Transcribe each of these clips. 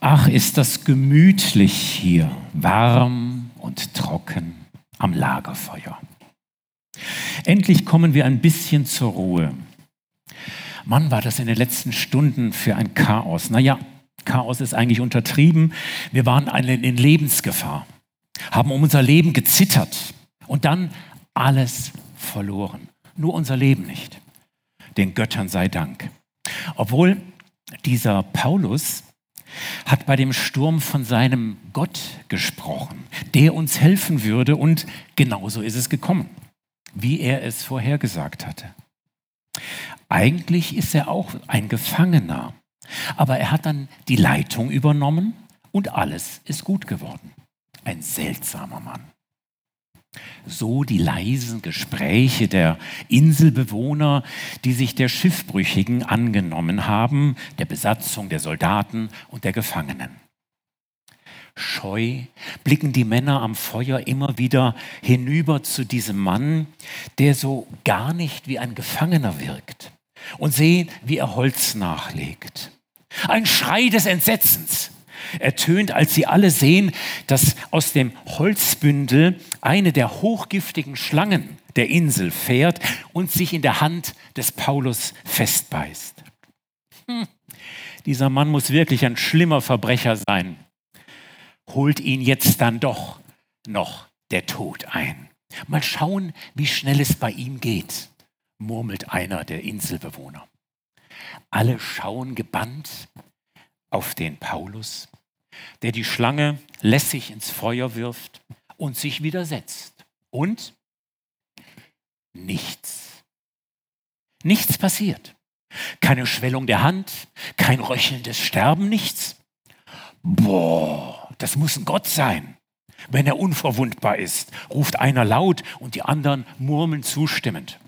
Ach, ist das gemütlich hier, warm und trocken am Lagerfeuer. Endlich kommen wir ein bisschen zur Ruhe. Mann, war das in den letzten Stunden für ein Chaos. Naja, Chaos ist eigentlich untertrieben. Wir waren in Lebensgefahr, haben um unser Leben gezittert und dann alles verloren. Nur unser Leben nicht. Den Göttern sei Dank. Obwohl dieser Paulus hat bei dem Sturm von seinem Gott gesprochen, der uns helfen würde und genauso ist es gekommen, wie er es vorhergesagt hatte. Eigentlich ist er auch ein Gefangener, aber er hat dann die Leitung übernommen und alles ist gut geworden. Ein seltsamer Mann. So die leisen Gespräche der Inselbewohner, die sich der Schiffbrüchigen angenommen haben, der Besatzung, der Soldaten und der Gefangenen. Scheu blicken die Männer am Feuer immer wieder hinüber zu diesem Mann, der so gar nicht wie ein Gefangener wirkt, und sehen, wie er Holz nachlegt. Ein Schrei des Entsetzens ertönt, als sie alle sehen, dass aus dem Holzbündel eine der hochgiftigen Schlangen der Insel fährt und sich in der Hand des Paulus festbeißt. Hm. Dieser Mann muss wirklich ein schlimmer Verbrecher sein. Holt ihn jetzt dann doch noch der Tod ein. Mal schauen, wie schnell es bei ihm geht, murmelt einer der Inselbewohner. Alle schauen gebannt auf den Paulus, der die Schlange lässig ins Feuer wirft und sich widersetzt. Und nichts. Nichts passiert. Keine Schwellung der Hand, kein röchelndes Sterben, nichts. Boah, das muss ein Gott sein. Wenn er unverwundbar ist, ruft einer laut und die anderen murmeln zustimmend.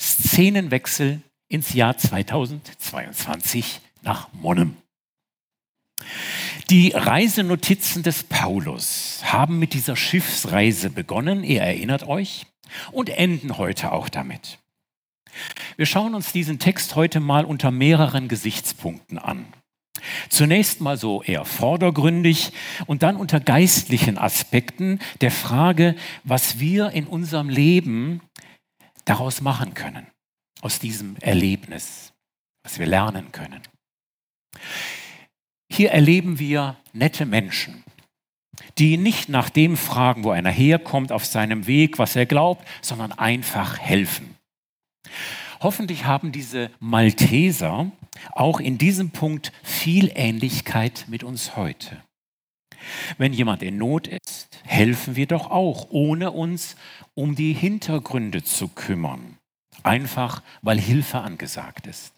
Szenenwechsel ins Jahr 2022 nach Monnem. Die Reisenotizen des Paulus haben mit dieser Schiffsreise begonnen, ihr erinnert euch, und enden heute auch damit. Wir schauen uns diesen Text heute mal unter mehreren Gesichtspunkten an. Zunächst mal so eher vordergründig und dann unter geistlichen Aspekten der Frage, was wir in unserem Leben daraus machen können, aus diesem Erlebnis, was wir lernen können. Hier erleben wir nette Menschen, die nicht nach dem fragen, wo einer herkommt, auf seinem Weg, was er glaubt, sondern einfach helfen. Hoffentlich haben diese Malteser auch in diesem Punkt viel Ähnlichkeit mit uns heute. Wenn jemand in Not ist, helfen wir doch auch, ohne uns um die Hintergründe zu kümmern. Einfach, weil Hilfe angesagt ist.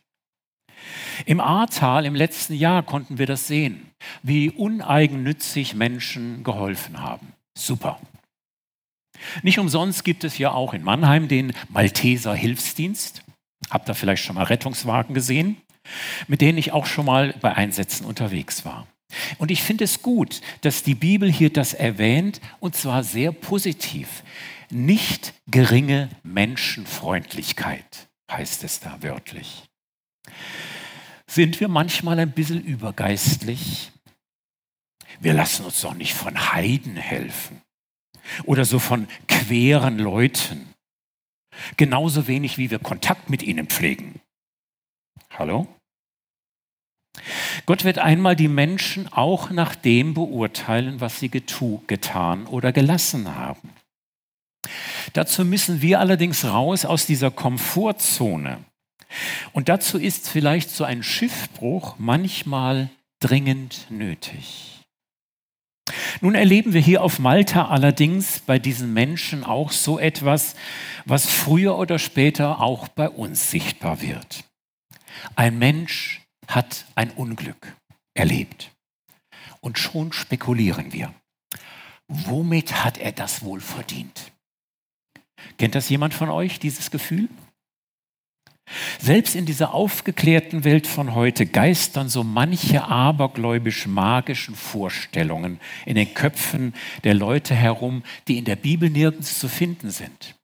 Im Ahrtal im letzten Jahr konnten wir das sehen, wie uneigennützig Menschen geholfen haben. Super. Nicht umsonst gibt es ja auch in Mannheim den Malteser Hilfsdienst. Habt ihr vielleicht schon mal Rettungswagen gesehen? Mit denen ich auch schon mal bei Einsätzen unterwegs war. Und ich finde es gut, dass die Bibel hier das erwähnt und zwar sehr positiv. Nicht geringe Menschenfreundlichkeit heißt es da wörtlich. Sind wir manchmal ein bisschen übergeistlich? Wir lassen uns doch nicht von Heiden helfen oder so von queren Leuten. Genauso wenig wie wir Kontakt mit ihnen pflegen. Hallo? Gott wird einmal die Menschen auch nach dem beurteilen, was sie getan oder gelassen haben. Dazu müssen wir allerdings raus aus dieser Komfortzone und dazu ist vielleicht so ein Schiffbruch manchmal dringend nötig. Nun erleben wir hier auf Malta allerdings bei diesen Menschen auch so etwas, was früher oder später auch bei uns sichtbar wird. Ein Mensch hat ein Unglück erlebt. Und schon spekulieren wir. Womit hat er das wohl verdient? Kennt das jemand von euch, dieses Gefühl? Selbst in dieser aufgeklärten Welt von heute geistern so manche abergläubisch-magischen Vorstellungen in den Köpfen der Leute herum, die in der Bibel nirgends zu finden sind.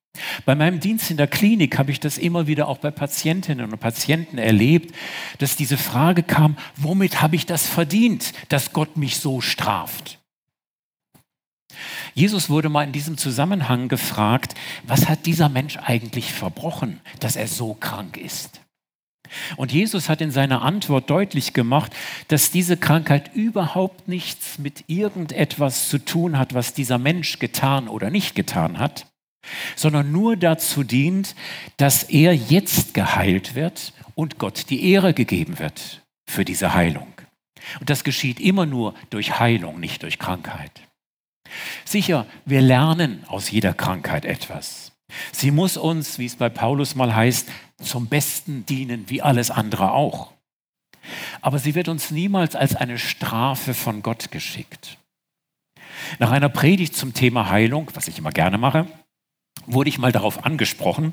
Bei meinem Dienst in der Klinik habe ich das immer wieder auch bei Patientinnen und Patienten erlebt, dass diese Frage kam, womit habe ich das verdient, dass Gott mich so straft? Jesus wurde mal in diesem Zusammenhang gefragt, was hat dieser Mensch eigentlich verbrochen, dass er so krank ist? Und Jesus hat in seiner Antwort deutlich gemacht, dass diese Krankheit überhaupt nichts mit irgendetwas zu tun hat, was dieser Mensch getan oder nicht getan hat, sondern nur dazu dient, dass er jetzt geheilt wird und Gott die Ehre gegeben wird für diese Heilung. Und das geschieht immer nur durch Heilung, nicht durch Krankheit. Sicher, wir lernen aus jeder Krankheit etwas. Sie muss uns, wie es bei Paulus mal heißt, zum Besten dienen, wie alles andere auch. Aber sie wird uns niemals als eine Strafe von Gott geschickt. Nach einer Predigt zum Thema Heilung, was ich immer gerne mache, wurde ich mal darauf angesprochen,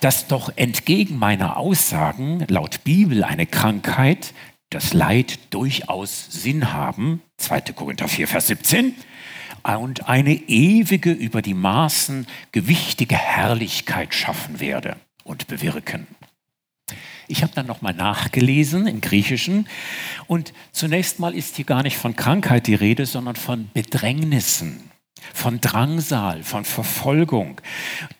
dass doch entgegen meiner Aussagen laut Bibel eine Krankheit, das Leid durchaus Sinn haben, 2. Korinther 4, Vers 17, und eine ewige, über die Maßen gewichtige Herrlichkeit schaffen werde und bewirken. Ich habe dann nochmal nachgelesen im Griechischen und zunächst mal ist hier gar nicht von Krankheit die Rede, sondern von Bedrängnissen von Drangsal, von Verfolgung,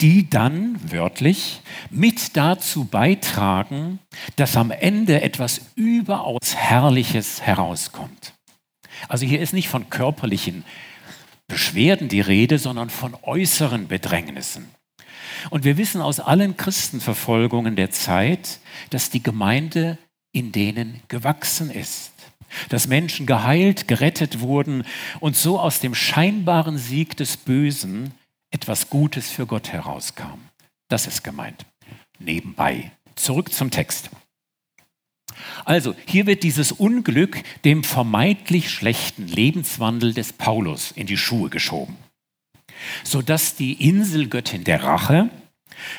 die dann wörtlich mit dazu beitragen, dass am Ende etwas überaus Herrliches herauskommt. Also hier ist nicht von körperlichen Beschwerden die Rede, sondern von äußeren Bedrängnissen. Und wir wissen aus allen Christenverfolgungen der Zeit, dass die Gemeinde in denen gewachsen ist dass Menschen geheilt, gerettet wurden und so aus dem scheinbaren Sieg des Bösen etwas Gutes für Gott herauskam. Das ist gemeint. Nebenbei. Zurück zum Text. Also, hier wird dieses Unglück dem vermeintlich schlechten Lebenswandel des Paulus in die Schuhe geschoben, sodass die Inselgöttin der Rache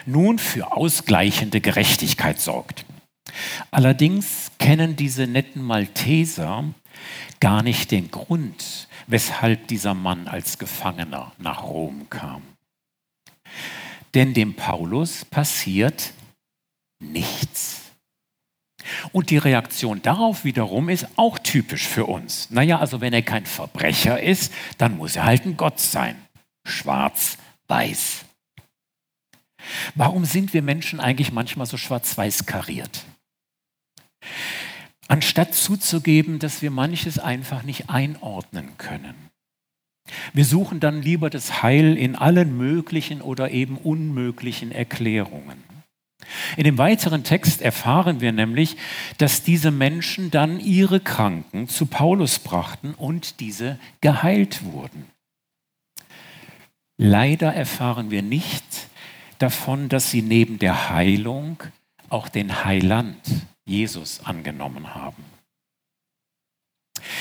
nun für ausgleichende Gerechtigkeit sorgt. Allerdings kennen diese netten Malteser gar nicht den Grund, weshalb dieser Mann als Gefangener nach Rom kam. Denn dem Paulus passiert nichts. Und die Reaktion darauf wiederum ist auch typisch für uns. Naja, also wenn er kein Verbrecher ist, dann muss er halt ein Gott sein. Schwarz-Weiß. Warum sind wir Menschen eigentlich manchmal so schwarz-weiß kariert? Anstatt zuzugeben, dass wir manches einfach nicht einordnen können. Wir suchen dann lieber das Heil in allen möglichen oder eben unmöglichen Erklärungen. In dem weiteren Text erfahren wir nämlich, dass diese Menschen dann ihre Kranken zu Paulus brachten und diese geheilt wurden. Leider erfahren wir nicht davon, dass sie neben der Heilung auch den Heiland Jesus angenommen haben.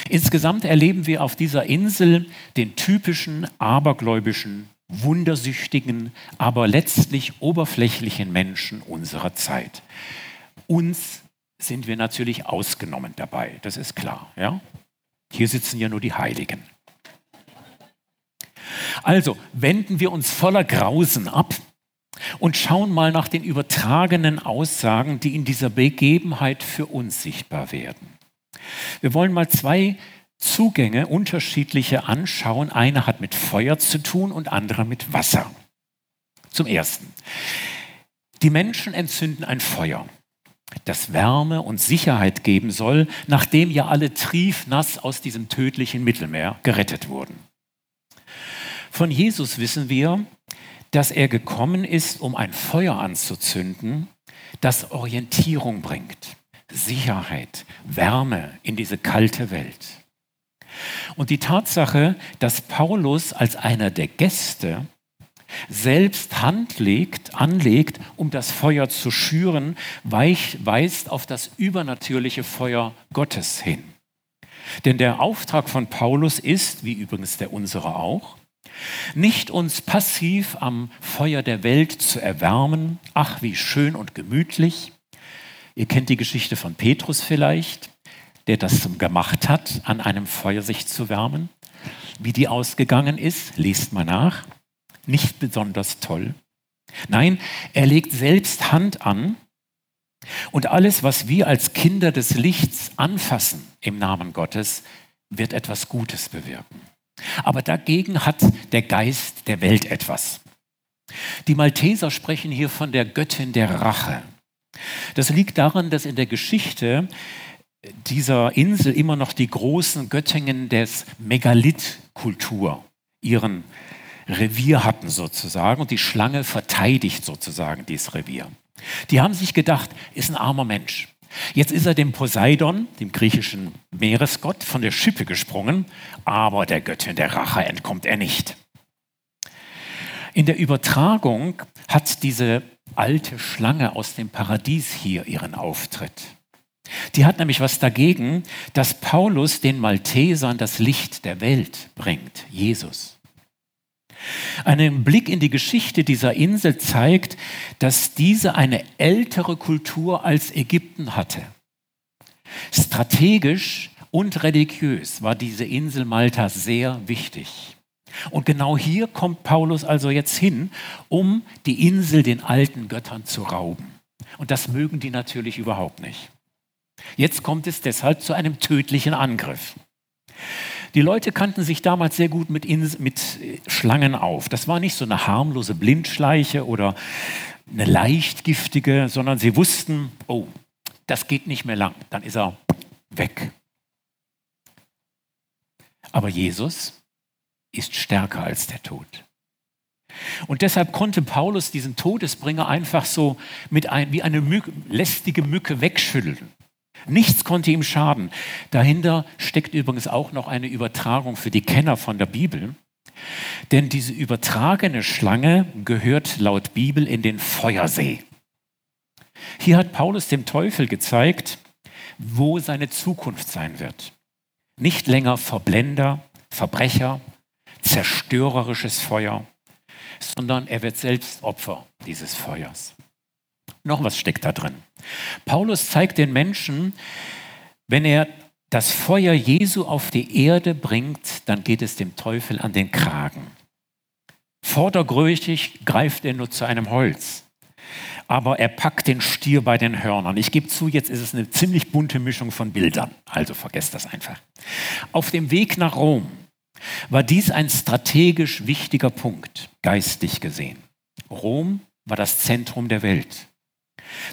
Insgesamt erleben wir auf dieser Insel den typischen abergläubischen, wundersüchtigen, aber letztlich oberflächlichen Menschen unserer Zeit. Uns sind wir natürlich ausgenommen dabei, das ist klar. Ja? Hier sitzen ja nur die Heiligen. Also wenden wir uns voller Grausen ab und schauen mal nach den übertragenen Aussagen, die in dieser Begebenheit für uns sichtbar werden. Wir wollen mal zwei Zugänge unterschiedliche anschauen. Einer hat mit Feuer zu tun und anderer mit Wasser. Zum Ersten. Die Menschen entzünden ein Feuer, das Wärme und Sicherheit geben soll, nachdem ja alle triefnass aus diesem tödlichen Mittelmeer gerettet wurden. Von Jesus wissen wir, dass er gekommen ist, um ein Feuer anzuzünden, das Orientierung bringt, Sicherheit, Wärme in diese kalte Welt. Und die Tatsache, dass Paulus als einer der Gäste selbst Hand legt, anlegt, um das Feuer zu schüren, weist auf das übernatürliche Feuer Gottes hin. Denn der Auftrag von Paulus ist, wie übrigens der unsere auch, nicht uns passiv am Feuer der Welt zu erwärmen, ach wie schön und gemütlich. Ihr kennt die Geschichte von Petrus vielleicht, der das gemacht hat, an einem Feuer sich zu wärmen. Wie die ausgegangen ist, liest mal nach. Nicht besonders toll. Nein, er legt selbst Hand an und alles, was wir als Kinder des Lichts anfassen im Namen Gottes, wird etwas Gutes bewirken. Aber dagegen hat der Geist der Welt etwas. Die Malteser sprechen hier von der Göttin der Rache. Das liegt daran, dass in der Geschichte dieser Insel immer noch die großen Göttingen des Megalithkultur ihren Revier hatten sozusagen und die Schlange verteidigt sozusagen dieses Revier. Die haben sich gedacht, ist ein armer Mensch. Jetzt ist er dem Poseidon, dem griechischen Meeresgott, von der Schippe gesprungen, aber der Göttin der Rache entkommt er nicht. In der Übertragung hat diese alte Schlange aus dem Paradies hier ihren Auftritt. Die hat nämlich was dagegen, dass Paulus den Maltesern das Licht der Welt bringt, Jesus. Ein Blick in die Geschichte dieser Insel zeigt, dass diese eine ältere Kultur als Ägypten hatte. Strategisch und religiös war diese Insel Malta sehr wichtig. Und genau hier kommt Paulus also jetzt hin, um die Insel den alten Göttern zu rauben. Und das mögen die natürlich überhaupt nicht. Jetzt kommt es deshalb zu einem tödlichen Angriff. Die Leute kannten sich damals sehr gut mit, mit Schlangen auf. Das war nicht so eine harmlose Blindschleiche oder eine leicht giftige, sondern sie wussten, oh, das geht nicht mehr lang, dann ist er weg. Aber Jesus ist stärker als der Tod. Und deshalb konnte Paulus diesen Todesbringer einfach so mit ein, wie eine Mücke, lästige Mücke wegschütteln. Nichts konnte ihm schaden. Dahinter steckt übrigens auch noch eine Übertragung für die Kenner von der Bibel. Denn diese übertragene Schlange gehört laut Bibel in den Feuersee. Hier hat Paulus dem Teufel gezeigt, wo seine Zukunft sein wird. Nicht länger Verblender, Verbrecher, zerstörerisches Feuer, sondern er wird selbst Opfer dieses Feuers. Noch was steckt da drin. Paulus zeigt den Menschen, wenn er das Feuer Jesu auf die Erde bringt, dann geht es dem Teufel an den Kragen. Vordergrößig greift er nur zu einem Holz. Aber er packt den Stier bei den Hörnern. Ich gebe zu, jetzt ist es eine ziemlich bunte Mischung von Bildern. Also vergesst das einfach. Auf dem Weg nach Rom war dies ein strategisch wichtiger Punkt, geistig gesehen. Rom war das Zentrum der Welt.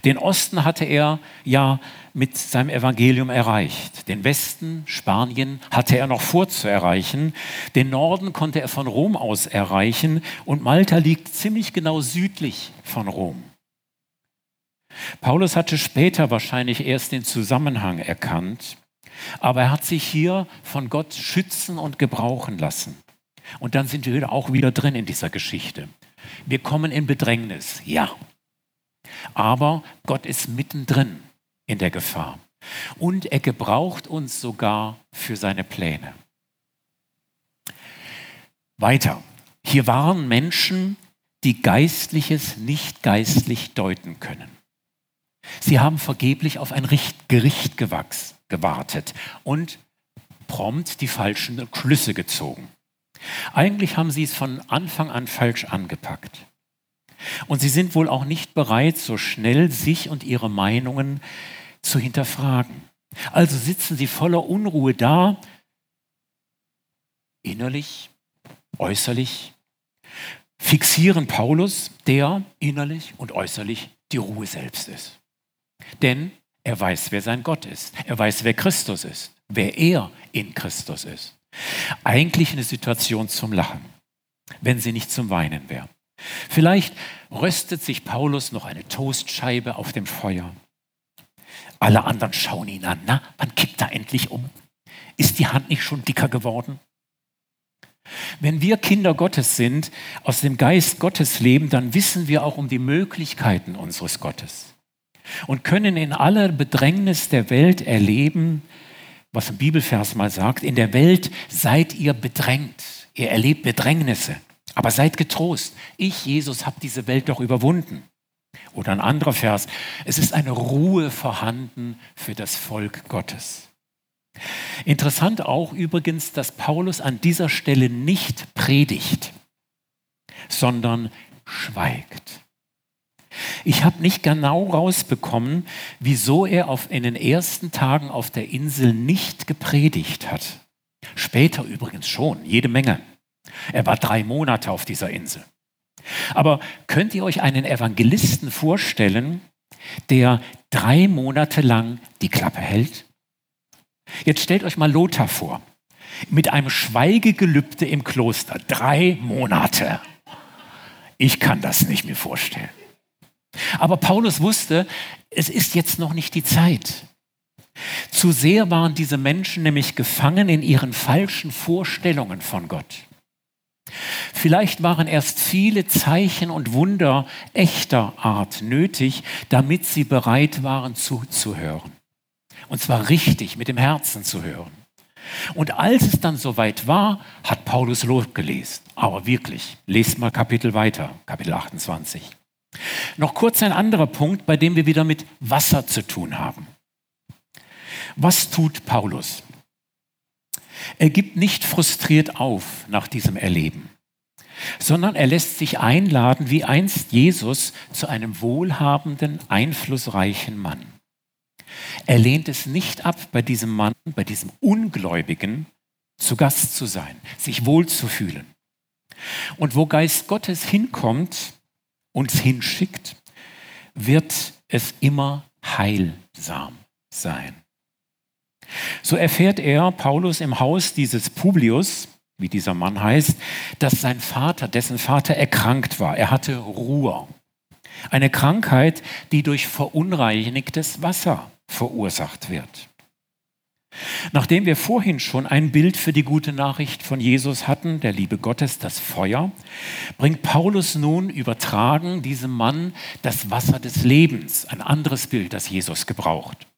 Den Osten hatte er ja mit seinem Evangelium erreicht. Den Westen, Spanien, hatte er noch vorzuerreichen. Den Norden konnte er von Rom aus erreichen. Und Malta liegt ziemlich genau südlich von Rom. Paulus hatte später wahrscheinlich erst den Zusammenhang erkannt, aber er hat sich hier von Gott schützen und gebrauchen lassen. Und dann sind wir auch wieder drin in dieser Geschichte. Wir kommen in Bedrängnis, ja. Aber Gott ist mittendrin in der Gefahr. Und er gebraucht uns sogar für seine Pläne. Weiter. Hier waren Menschen, die Geistliches nicht geistlich deuten können. Sie haben vergeblich auf ein Gericht gewachs, gewartet und prompt die falschen Schlüsse gezogen. Eigentlich haben sie es von Anfang an falsch angepackt. Und sie sind wohl auch nicht bereit, so schnell sich und ihre Meinungen zu hinterfragen. Also sitzen sie voller Unruhe da, innerlich, äußerlich, fixieren Paulus, der innerlich und äußerlich die Ruhe selbst ist. Denn er weiß, wer sein Gott ist. Er weiß, wer Christus ist, wer er in Christus ist. Eigentlich eine Situation zum Lachen, wenn sie nicht zum Weinen wäre. Vielleicht röstet sich Paulus noch eine Toastscheibe auf dem Feuer. Alle anderen schauen ihn an. Na, wann kippt er endlich um? Ist die Hand nicht schon dicker geworden? Wenn wir Kinder Gottes sind, aus dem Geist Gottes leben, dann wissen wir auch um die Möglichkeiten unseres Gottes und können in aller Bedrängnis der Welt erleben, was ein Bibelvers mal sagt, in der Welt seid ihr bedrängt, ihr erlebt Bedrängnisse. Aber seid getrost, ich, Jesus, habe diese Welt doch überwunden. Oder ein anderer Vers, es ist eine Ruhe vorhanden für das Volk Gottes. Interessant auch übrigens, dass Paulus an dieser Stelle nicht predigt, sondern schweigt. Ich habe nicht genau rausbekommen, wieso er auf, in den ersten Tagen auf der Insel nicht gepredigt hat. Später übrigens schon, jede Menge. Er war drei Monate auf dieser Insel. Aber könnt ihr euch einen Evangelisten vorstellen, der drei Monate lang die Klappe hält? Jetzt stellt euch mal Lothar vor, mit einem Schweigegelübde im Kloster, drei Monate. Ich kann das nicht mir vorstellen. Aber Paulus wusste, es ist jetzt noch nicht die Zeit. Zu sehr waren diese Menschen nämlich gefangen in ihren falschen Vorstellungen von Gott. Vielleicht waren erst viele Zeichen und Wunder echter Art nötig, damit sie bereit waren zuzuhören. Und zwar richtig, mit dem Herzen zu hören. Und als es dann soweit war, hat Paulus losgelesen. Aber wirklich, lest mal Kapitel weiter, Kapitel 28. Noch kurz ein anderer Punkt, bei dem wir wieder mit Wasser zu tun haben. Was tut Paulus? Er gibt nicht frustriert auf nach diesem Erleben, sondern er lässt sich einladen, wie einst Jesus, zu einem wohlhabenden, einflussreichen Mann. Er lehnt es nicht ab, bei diesem Mann, bei diesem Ungläubigen zu Gast zu sein, sich wohlzufühlen. Und wo Geist Gottes hinkommt, uns hinschickt, wird es immer heilsam sein. So erfährt er, Paulus, im Haus dieses Publius, wie dieser Mann heißt, dass sein Vater, dessen Vater erkrankt war. Er hatte Ruhe. Eine Krankheit, die durch verunreinigtes Wasser verursacht wird. Nachdem wir vorhin schon ein Bild für die gute Nachricht von Jesus hatten, der Liebe Gottes, das Feuer, bringt Paulus nun übertragen diesem Mann das Wasser des Lebens, ein anderes Bild, das Jesus gebraucht.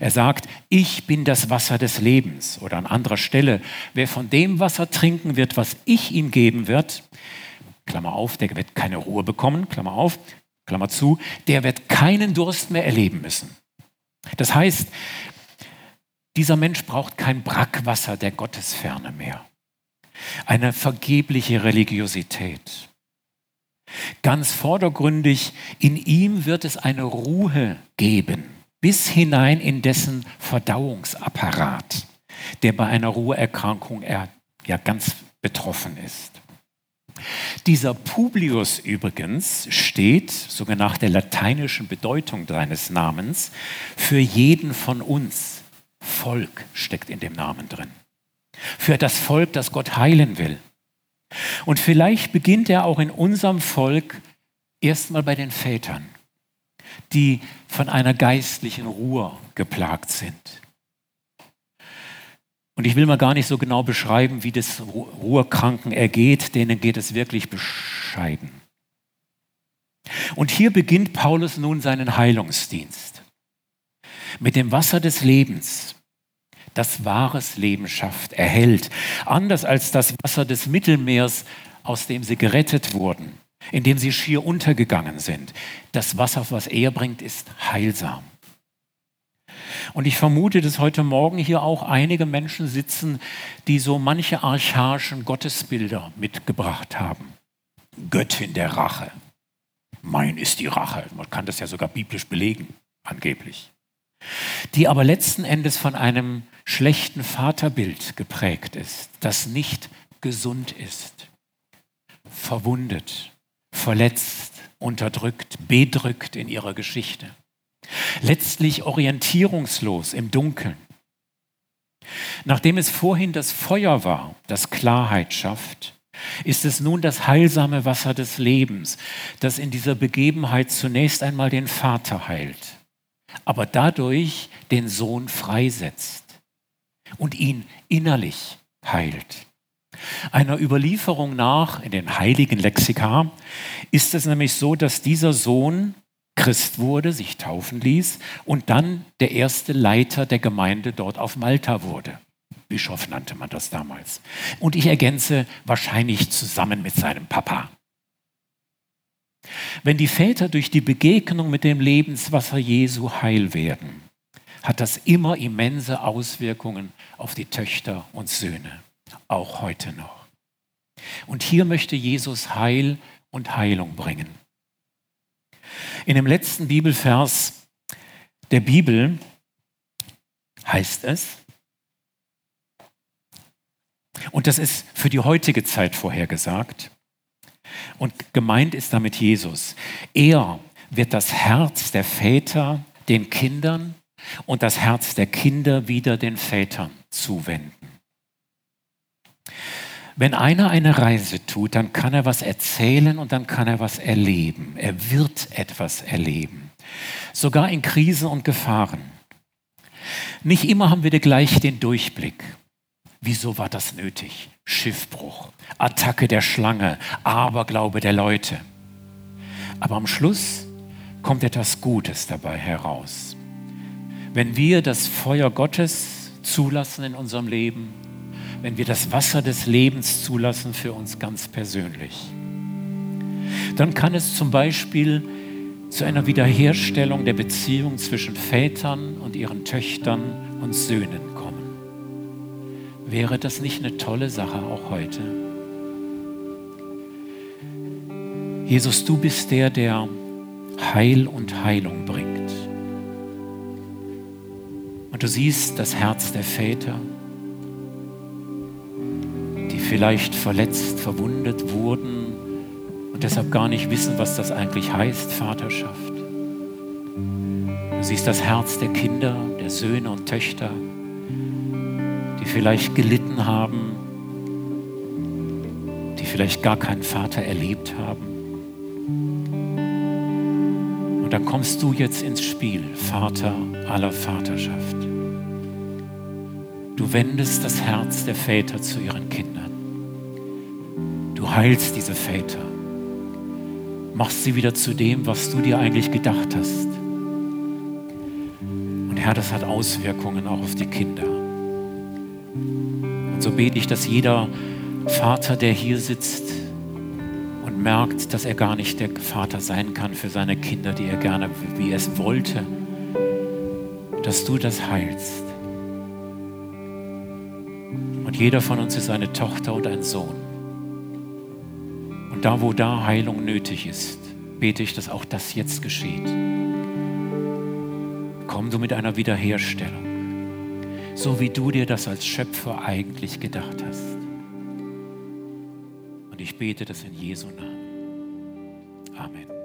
Er sagt, ich bin das Wasser des Lebens. Oder an anderer Stelle, wer von dem Wasser trinken wird, was ich ihm geben wird, Klammer auf, der wird keine Ruhe bekommen, Klammer auf, Klammer zu, der wird keinen Durst mehr erleben müssen. Das heißt, dieser Mensch braucht kein Brackwasser der Gottesferne mehr. Eine vergebliche Religiosität. Ganz vordergründig, in ihm wird es eine Ruhe geben bis hinein in dessen Verdauungsapparat, der bei einer Ruheerkrankung ja ganz betroffen ist. Dieser Publius übrigens steht, sogar nach der lateinischen Bedeutung seines Namens, für jeden von uns. Volk steckt in dem Namen drin. Für das Volk, das Gott heilen will. Und vielleicht beginnt er auch in unserem Volk erstmal bei den Vätern die von einer geistlichen Ruhe geplagt sind. Und ich will mal gar nicht so genau beschreiben, wie das Ruhekranken ergeht, denen geht es wirklich bescheiden. Und hier beginnt Paulus nun seinen Heilungsdienst. Mit dem Wasser des Lebens, das wahres Leben schafft, erhält, anders als das Wasser des Mittelmeers, aus dem sie gerettet wurden in dem sie schier untergegangen sind. Das Wasser, was er bringt, ist heilsam. Und ich vermute, dass heute Morgen hier auch einige Menschen sitzen, die so manche archaischen Gottesbilder mitgebracht haben. Göttin der Rache. Mein ist die Rache. Man kann das ja sogar biblisch belegen, angeblich. Die aber letzten Endes von einem schlechten Vaterbild geprägt ist, das nicht gesund ist, verwundet, verletzt, unterdrückt, bedrückt in ihrer Geschichte. Letztlich orientierungslos im Dunkeln. Nachdem es vorhin das Feuer war, das Klarheit schafft, ist es nun das heilsame Wasser des Lebens, das in dieser Begebenheit zunächst einmal den Vater heilt, aber dadurch den Sohn freisetzt und ihn innerlich heilt. Einer Überlieferung nach in den heiligen Lexika ist es nämlich so, dass dieser Sohn Christ wurde, sich taufen ließ und dann der erste Leiter der Gemeinde dort auf Malta wurde. Bischof nannte man das damals. Und ich ergänze, wahrscheinlich zusammen mit seinem Papa. Wenn die Väter durch die Begegnung mit dem Lebenswasser Jesu heil werden, hat das immer immense Auswirkungen auf die Töchter und Söhne auch heute noch. Und hier möchte Jesus Heil und Heilung bringen. In dem letzten Bibelvers der Bibel heißt es, und das ist für die heutige Zeit vorhergesagt, und gemeint ist damit Jesus. Er wird das Herz der Väter den Kindern und das Herz der Kinder wieder den Vätern zuwenden. Wenn einer eine Reise tut, dann kann er was erzählen und dann kann er was erleben. Er wird etwas erleben. Sogar in Krisen und Gefahren. Nicht immer haben wir gleich den Durchblick. Wieso war das nötig? Schiffbruch, Attacke der Schlange, Aberglaube der Leute. Aber am Schluss kommt etwas Gutes dabei heraus. Wenn wir das Feuer Gottes zulassen in unserem Leben, wenn wir das Wasser des Lebens zulassen für uns ganz persönlich. Dann kann es zum Beispiel zu einer Wiederherstellung der Beziehung zwischen Vätern und ihren Töchtern und Söhnen kommen. Wäre das nicht eine tolle Sache auch heute? Jesus, du bist der, der Heil und Heilung bringt. Und du siehst das Herz der Väter, vielleicht verletzt, verwundet wurden und deshalb gar nicht wissen, was das eigentlich heißt, Vaterschaft. Du siehst das Herz der Kinder, der Söhne und Töchter, die vielleicht gelitten haben, die vielleicht gar keinen Vater erlebt haben. Und dann kommst du jetzt ins Spiel, Vater aller Vaterschaft. Du wendest das Herz der Väter zu ihren Kindern. Heilst diese Väter, machst sie wieder zu dem, was du dir eigentlich gedacht hast. Und Herr, das hat Auswirkungen auch auf die Kinder. Und so bete ich, dass jeder Vater, der hier sitzt und merkt, dass er gar nicht der Vater sein kann für seine Kinder, die er gerne, wie er es wollte, dass du das heilst. Und jeder von uns ist eine Tochter und ein Sohn. Da, wo da Heilung nötig ist, bete ich, dass auch das jetzt geschieht. Komm du mit einer Wiederherstellung, so wie du dir das als Schöpfer eigentlich gedacht hast. Und ich bete das in Jesu Namen. Amen.